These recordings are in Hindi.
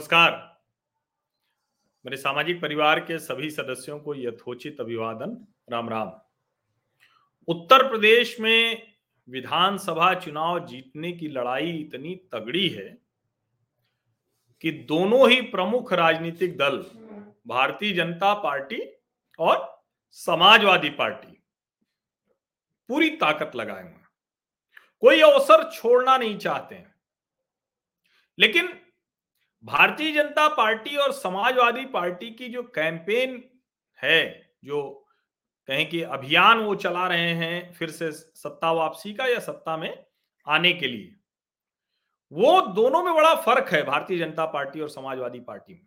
नमस्कार। मेरे सामाजिक परिवार के सभी सदस्यों को यथोचित अभिवादन। राम राम। उत्तर प्रदेश में विधानसभा चुनाव जीतने की लड़ाई इतनी तगड़ी है कि दोनों ही प्रमुख राजनीतिक दल, भारतीय जनता पार्टी और समाजवादी पार्टी, पूरी ताकत लगाए हुए कोई अवसर छोड़ना नहीं चाहते हैं। लेकिन भारतीय जनता पार्टी और समाजवादी पार्टी की जो कैंपेन है, जो कहें कि अभियान वो चला रहे हैं फिर से सत्ता वापसी का या सत्ता में आने के लिए, वो दोनों में बड़ा फ़र्क है भारतीय जनता पार्टी और समाजवादी पार्टी में।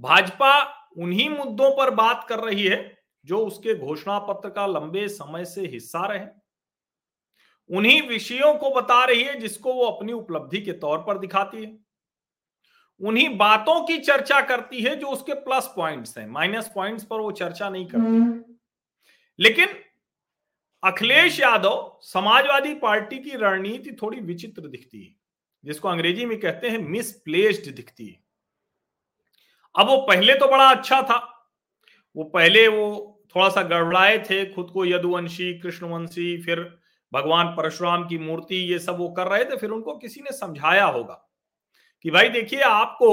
भाजपा उन्हीं मुद्दों पर बात कर रही है, जो उसके घोषणा पत्र का लंबे समय से हिस्सा रहे। उन्हीं विषयों को बता रही है जिसको वो अपनी उपलब्धि के तौर पर दिखाती है। उन्हीं बातों की चर्चा करती है जो उसके प्लस पॉइंट्स हैं। माइनस पॉइंट्स पर वो चर्चा नहीं करती। हम्म। लेकिन अखिलेश यादव समाजवादी पार्टी की रणनीति थोड़ी विचित्र दिखती है जिसको अंग्रेज़ी में कहते हैं मिसप्लेस्ड दिखती है। अब वो पहले तो बड़ा अच्छा था। वो पहले वो थोड़ा सा गड़बड़ाए थे खुद को यदुवंशी कृष्णवंशी फिर भगवान परशुराम की मूर्ति ये सब वो कर रहे थे फिर उनको किसी ने समझाया होगा। कि भाई देखिए आपको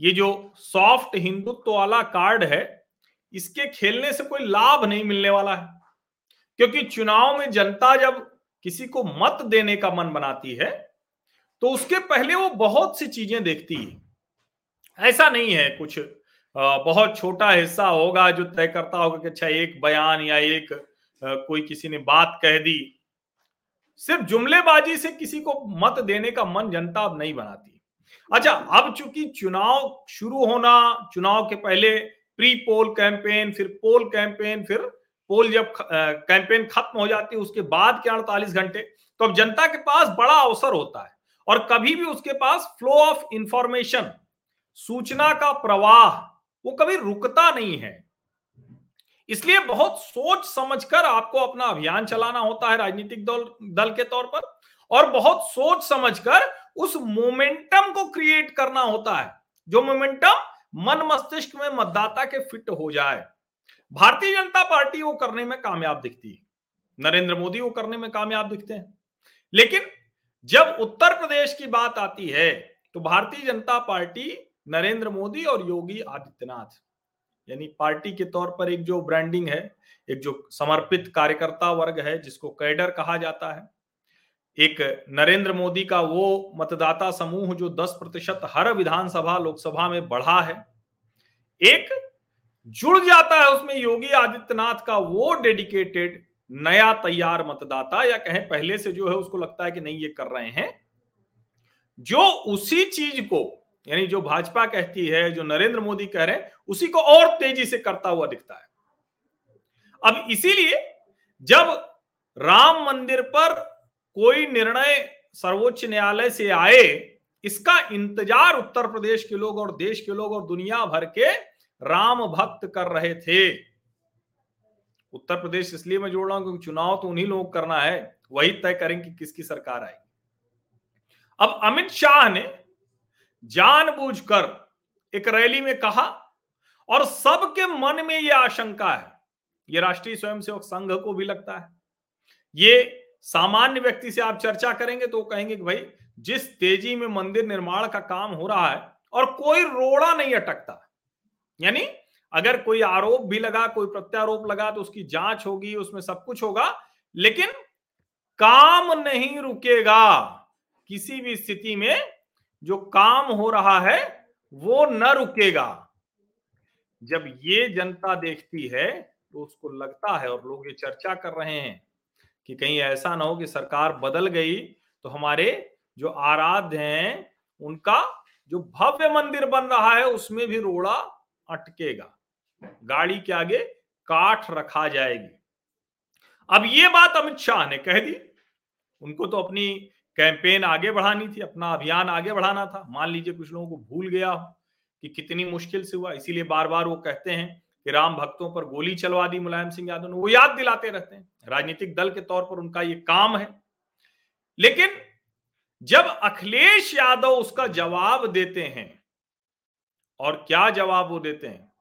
ये जो सॉफ्ट हिंदुत्व वाला कार्ड है, इसके खेलने से कोई लाभ नहीं मिलने वाला है। क्योंकि चुनाव में जनता जब किसी को मत देने का मन बनाती है तो उसके पहले वो बहुत सी चीज़ें देखती है। ऐसा नहीं है कुछ बहुत छोटा हिस्सा होगा जो तय करता होगा कि अच्छा एक बयान या एक कोई किसी ने बात कह दी। सिर्फ़ जुमलेबाजी से किसी को मत देने का मन जनता अब नहीं बनाती। अच्छा अब चूँकि चुनाव शुरू होना, चुनाव के पहले प्री पोल कैंपेन फिर पोल कैंपेन फिर पोल जब कैंपेन खत्म हो जाती है, उसके बाद के अड़तालीस घंटे तो अब जनता के पास बड़ा अवसर होता है। और कभी भी उसके पास फ्लो ऑफ़ इंफॉर्मेशन सूचना का प्रवाह, वो कभी रुकता नहीं है। इसलिए बहुत सोच समझकर आपको अपना अभियान चलाना होता है राजनीतिक दल दल के तौर पर। और बहुत सोच समझकर उस मोमेंटम को क्रिएट करना होता है, जो मोमेंटम मन मस्तिष्क में मतदाता के फिट हो जाए। भारतीय जनता पार्टी वो करने में कामयाब दिखती है, नरेंद्र मोदी वो करने में कामयाब दिखते हैं। लेकिन जब उत्तर प्रदेश की बात आती है तो भारतीय जनता पार्टी नरेंद्र मोदी और योगी आदित्यनाथ, यानी पार्टी के तौर पर एक जो ब्रांडिंग है, एक जो समर्पित कार्यकर्ता वर्ग है, जिसको कैडर कहा जाता है एक नरेंद्र मोदी का वो मतदाता समूह जो 10 प्रतिशत हर विधानसभा, लोकसभा में बढ़ा है, एक जुड़ जाता है उसमें योगी आदित्यनाथ का वो डेडिकेटेड नया तैयार मतदाता, या कहें पहले से जो है उसको लगता है कि नहीं ये कर रहे हैं, जो उसी चीज़ को, यानी जो भाजपा कहती है, जो नरेंद्र मोदी कह रहे हैं, उसी को और तेज़ी से करता हुआ दिखता है। अब इसीलिए जब राम मंदिर पर कोई निर्णय सर्वोच्च न्यायालय से आए, इसका इंतज़ार उत्तर प्रदेश के लोग और देश के लोग और दुनिया भर के राम भक्त कर रहे थे। उत्तर प्रदेश इसलिए मैं जोड़ रहा हूँ क्योंकि चुनाव तो उन्हीं लोग करना है, वही तय करेंगे कि किसकी सरकार आएगी। अब अमित शाह ने जानबूझकर एक रैली में कहा, और सबके मन में यह आशंका है यह राष्ट्रीय स्वयंसेवक संघ को भी लगता है, ये सामान्य व्यक्ति से आप चर्चा करेंगे तो कहेंगे कि भाई, जिस तेज़ी में मंदिर निर्माण का काम हो रहा है और कोई रोड़ा नहीं अटकता, यानी अगर कोई आरोप भी लगा, कोई प्रत्यारोप लगा तो उसकी जाँच होगी, उसमें सब कुछ होगा, लेकिन काम नहीं रुकेगा। किसी भी स्थिति में जो काम हो रहा है, वो न रुकेगा। जब ये जनता देखती है तो उसको लगता है और लोग ये चर्चा कर रहे हैं। कि कहीं ऐसा ना हो कि सरकार बदल गई तो हमारे जो आराध्य हैं, उनका जो भव्य मंदिर बन रहा है, उसमें भी रोड़ा अटकेगा। गाड़ी के आगे काठ रखा जाएगी। अब ये बात अमित शाह ने कह दी। उनको तो अपनी कैंपेन आगे बढ़ानी थी, अपना अभियान आगे बढ़ाना था। मान लीजिए कुछ लोगों को भूल गया हो कि कितनी मुश्किल से हुआ, इसीलिए बार बार वो कहते हैं कि राम भक्तों पर गोली चलवा दी मुलायम सिंह यादव ने, वो याद दिलाते रहते हैं। राजनीतिक दल के तौर पर उनका ये काम है। लेकिन जब अखिलेश यादव उसका जवाब देते हैं, और क्या जवाब वो देते हैं?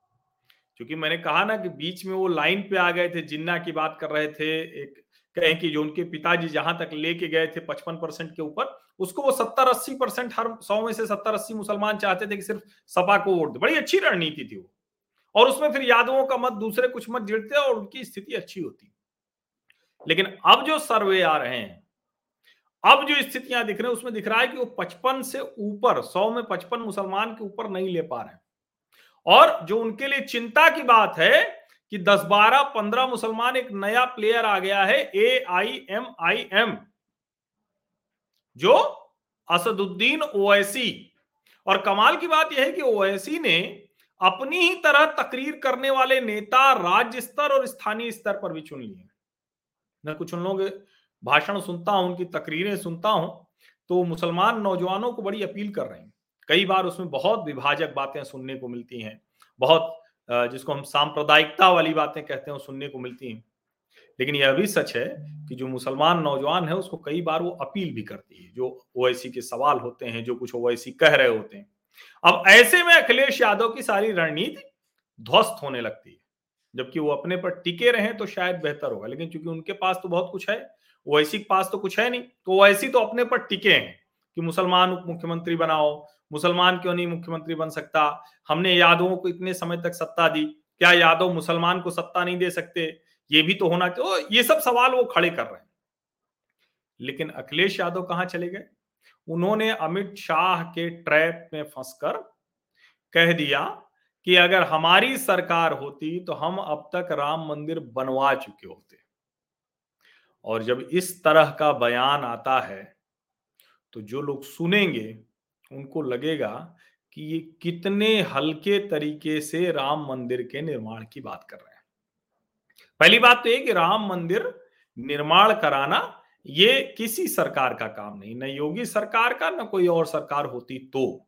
क्योंकि मैंने कहा ना कि बीच में वो लाइन पे आ गए थे, जिन्ना की बात कर रहे थे, एक कहें कि जो उनके पिताजी जहाँ तक लेके गए थे पचपन परसेंट के ऊपर, उसको वो सत्तर अस्सी परसेंट हर सौ में से सत्तर अस्सी मुसलमान चाहते थे कि सिर्फ़ सपा को वोट दे। बड़ी अच्छी रणनीति थी वो। और उसमें फिर यादवों का मत, दूसरे कुछ मत जुड़ते और उनकी स्थिति अच्छी होती। लेकिन अब जो सर्वे आ रहे हैं, अब जो स्थितियाँ दिख रही हैं, उसमें दिख रहा है कि वो पचपन से ऊपर, सौ में पचपन मुसलमान के ऊपर नहीं ले पा रहे हैं। और जो उनके लिए चिंता की बात है कि 10 12 15 मुसलमान एक नया प्लेयर आ गया है ए आई एम आई एम जो असदुद्दीन ओवैसी। और कमाल की बात यह है कि ओवैसी ने अपनी ही तरह तकरीर करने वाले नेता राज्य स्तर और स्थानीय स्तर पर भी चुन लिए मैं कुछ उन लोगों भाषण सुनता हूँ, उनकी तकरीरें सुनता हूँ तो मुसलमान नौजवानों को बड़ी अपील कर रहे हैं। कई बार उसमें बहुत विभाजक बातें सुनने को मिलती हैं, बहुत जिसको हम सांप्रदायिकता वाली बातें कहते हैं सुनने को मिलती हैं। लेकिन यह भी सच है कि जो मुसलमान नौजवान है, उसको कई बार वो अपील भी करती है, जो ओवैसी के सवाल होते हैं, जो कुछ ओवैसी कह रहे होते हैं। अब ऐसे में अखिलेश यादव की सारी रणनीति ध्वस्त होने लगती है। जबकि वो अपने पर टिके रहे तो शायद बेहतर होगा, लेकिन चूँकि उनके पास तो बहुत कुछ है ओवैसी के पास तो कुछ है नहीं तो ओवैसी तो अपने पर टिके हैं कि मुसलमान उप मुख्यमंत्री बनाओ, मुसलमान क्यों नहीं मुख्यमंत्री बन सकता? हमने यादवों को इतने समय तक सत्ता दी, क्या यादव मुसलमान को सत्ता नहीं दे सकते? ये भी तो होना चाहिए ये सब सवाल वो खड़े कर रहे हैं। लेकिन अखिलेश यादव कहाँ चले गए? उन्होंने अमित शाह के ट्रैप में फंसकर कह दिया कि अगर हमारी सरकार होती तो हम अब तक राम मंदिर बनवा चुके होते। और जब इस तरह का बयान आता है तो जो लोग सुनेंगे, उनको लगेगा कि ये कितने हल्के तरीके से राम मंदिर के निर्माण की बात कर रहे हैं। पहली बात तो ये कि राम मंदिर निर्माण कराना ये किसी सरकार का काम नहीं, न योगी सरकार का, न कोई और सरकार होती तो।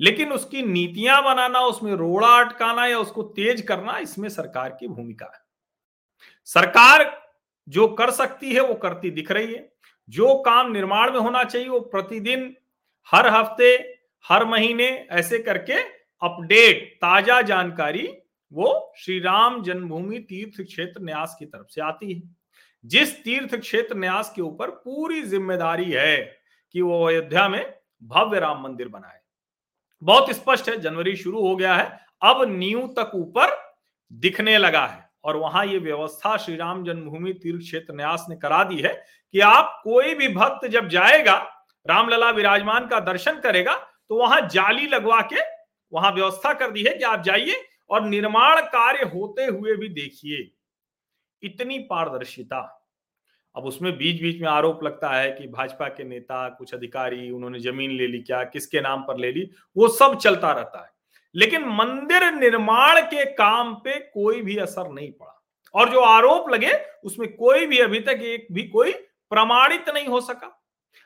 लेकिन उसकी नीतियाँ बनाना, उसमें रोड़ा अटकाना या उसको तेज करना, इसमें सरकार की भूमिका है। सरकार जो कर सकती है, वो करती दिख रही है। जो काम निर्माण में होना चाहिए, वो प्रतिदिन, हर हफ़्ते, हर महीने, ऐसे करके अपडेट, ताज़ा जानकारी वो श्री राम जन्मभूमि तीर्थ क्षेत्र न्यास की तरफ़ से आती है। जिस तीर्थ क्षेत्र न्यास के ऊपर पूरी ज़िम्मेदारी है कि वो अयोध्या में भव्य राम मंदिर बनाए। बहुत स्पष्ट है, जनवरी शुरू हो गया है, अब न्यू तक ऊपर दिखने लगा है और वहाँ ये व्यवस्था श्री राम जन्मभूमि तीर्थ क्षेत्र न्यास ने करा दी है कि आप कोई भी भक्त जब जाएगा, रामलला विराजमान का दर्शन करेगा तो वहाँ जाली लगवा के वहाँ व्यवस्था कर दी है कि आप जाइए और निर्माण कार्य होते हुए भी देखिए। इतनी पारदर्शिता। अब उसमें बीच बीच में आरोप लगता है कि भाजपा के नेता, कुछ अधिकारी, उन्होंने ज़मीन ले ली क्या, किसके नाम पर ले ली, वो सब चलता रहता है। लेकिन मंदिर निर्माण के काम पे कोई भी असर नहीं पड़ा। और जो आरोप लगे, उसमें कोई भी अभी तक एक भी कोई प्रमाणित नहीं हो सका।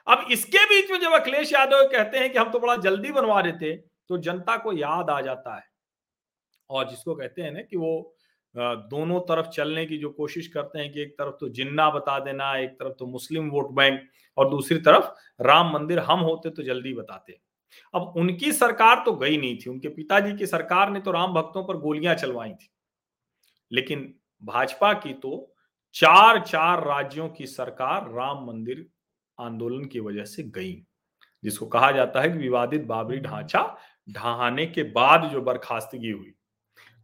अब इसके बीच में जब अखिलेश यादव कहते हैं कि हम तो बड़ा जल्दी बनवा देते तो जनता को याद आ जाता है। और जिसको कहते हैं ना कि वो दोनों तरफ़ चलने की जो कोशिश करते हैं कि एक तरफ़ तो जिन्ना बता देना, एक तरफ़ तो मुस्लिम वोट बैंक और दूसरी तरफ़ राम मंदिर हम होते तो जल्दी बताते। अब उनकी सरकार तो गई नहीं थी, उनके पिताजी की सरकार ने तो राम भक्तों पर गोलियाँ चलवाई थी। लेकिन भाजपा की तो चार चार राज्यों की सरकार राम मंदिर आंदोलन की वजह से गई, जिसको कहा जाता है कि विवादित बाबरी ढांचा ढहाने के बाद जो बर्खास्तगी हुई।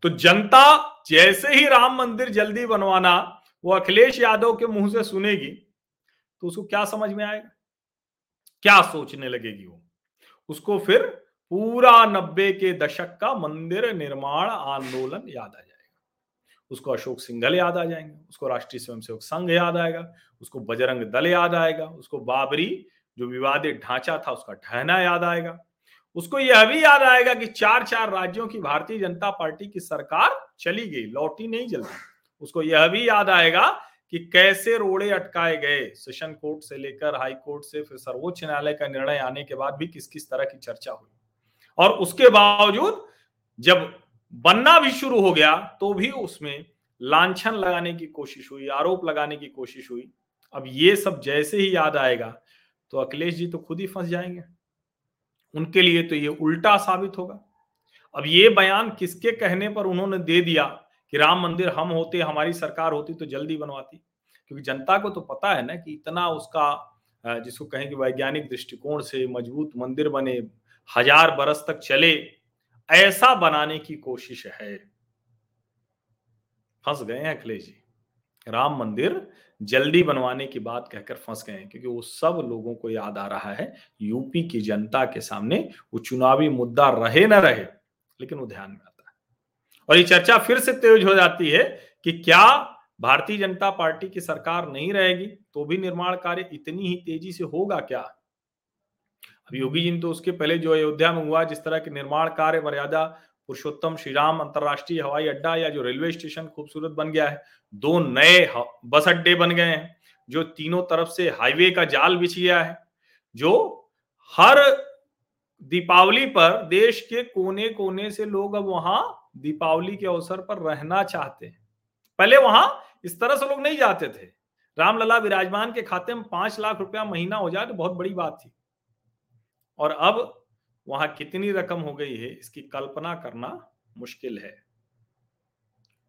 तो जनता जैसे ही राम मंदिर जल्दी बनवाना, वो अखिलेश यादव के मुँह से सुनेगी तो उसको क्या समझ में आएगा? क्या सोचने लगेगी वो? उसको फिर पूरा नब्बे के दशक का मंदिर निर्माण आंदोलन याद आ जाएगा। उसको अशोक सिंघल याद आ जाएँगे, उसको राष्ट्रीय स्वयंसेवक संघ याद आएगा, उसको बजरंग दल याद आएगा, उसको बाबरी जो विवादित ढांचा था उसका ठहना याद आएगा। उसको यह भी याद आएगा कि चार चार राज्यों की भारतीय जनता पार्टी की सरकार चली गई, लौटी नहीं जल्दी। उसको यह भी याद आएगा कि कैसे रोड़े अटकाए गए सेशन कोर्ट से लेकर हाई कोर्ट से, फिर सर्वोच्च न्यायालय का निर्णय आने के बाद भी किस किस तरह की चर्चा हुई। और उसके बावजूद जब बनना भी शुरू हो गया तो भी उसमें लांछन लगाने की कोशिश हुई, आरोप लगाने की कोशिश हुई। अब ये सब जैसे ही याद आएगा तो अखिलेश जी तो खुद ही फंस जाएँगे। उनके लिए तो ये उल्टा साबित होगा। अब ये बयान किसके कहने पर उन्होंने दे दिया कि राम मंदिर हम होते, हमारी सरकार होती तो जल्दी बनवाती? क्योंकि जनता को तो पता है ना कि इतना उसका जिसको कहें कि वैज्ञानिक दृष्टिकोण से मज़बूत मंदिर बने, हज़ार बरस तक चले, ऐसा बनाने की कोशिश है। फंस गए हैं अखिलेश जी। राम मंदिर जल्दी बनवाने की बात कहकर फंस गए हैं, क्योंकि वो सब लोगों को याद आ रहा है, यूपी की जनता के सामने वो चुनावी मुद्दा रहे ना रहे, लेकिन वो ध्यान में आता है। और ये चर्चा फिर से तेज हो जाती है कि क्या भारतीय जनता पार्टी की सरकार नहीं रहेगी तो भी निर्माण कार्य इतनी ही तेज़ी से होगा क्या? अब योगी जी ने तो उसके पहले जो अयोध्या में हुआ, जिस तरह के निर्माण कार्य, मर्यादा पुरुषोत्तम श्री राम अंतरराष्ट्रीय हवाई अड्डा या जो रेलवे स्टेशन खूबसूरत बन गया है, दो नए बस अड्डे बन गए हैं, जो तीनों तरफ़ से हाईवे का जाल बिछ गया है, जो हर दीपावली पर देश के कोने कोने से लोग अब वहाँ दीपावली के अवसर पर रहना चाहते हैं। पहले वहाँ इस तरह से लोग नहीं जाते थे। रामलला विराजमान के खाते में पाँच लाख रुपया महीना हो जाए तो बहुत बड़ी बात थी। और अब वहाँ कितनी रकम हो गई है, इसकी कल्पना करना मुश्किल है।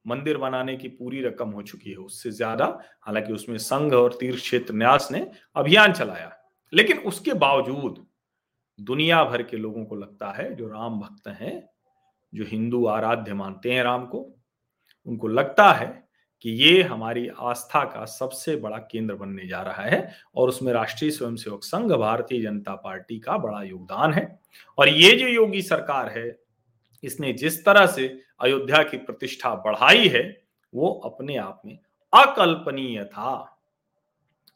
मंदिर बनाने की पूरी रकम हो चुकी है, उससे ज़्यादा, हालाँकि उसमें संघ और तीर्थ क्षेत्र न्यास ने अभियान चलाया। लेकिन उसके बावजूद, दुनिया भर के लोगों को लगता है, जो राम भक्त हैं, जो हिंदू आराध्य मानते हैं राम को, उनको लगता है कि ये हमारी आस्था का सबसे बड़ा केंद्र बनने जा रहा है और उसमें राष्ट्रीय स्वयंसेवक संघ, भारतीय जनता पार्टी का बड़ा योगदान है। और ये जो योगी सरकार है, इसने जिस तरह से अयोध्या की प्रतिष्ठा बढ़ाई है, वो अपने आप में अकल्पनीय था।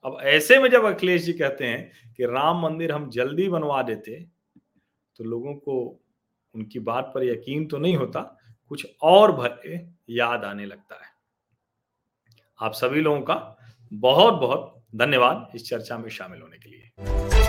अब ऐसे में जब अखिलेश जी कहते हैं कि राम मंदिर हम जल्दी बनवा देते तो लोगों को उनकी बात पर यकीन तो नहीं होता, कुछ और भले याद आने लगता है। आप सभी लोगों का बहुत बहुत धन्यवाद इस चर्चा में शामिल होने के लिए।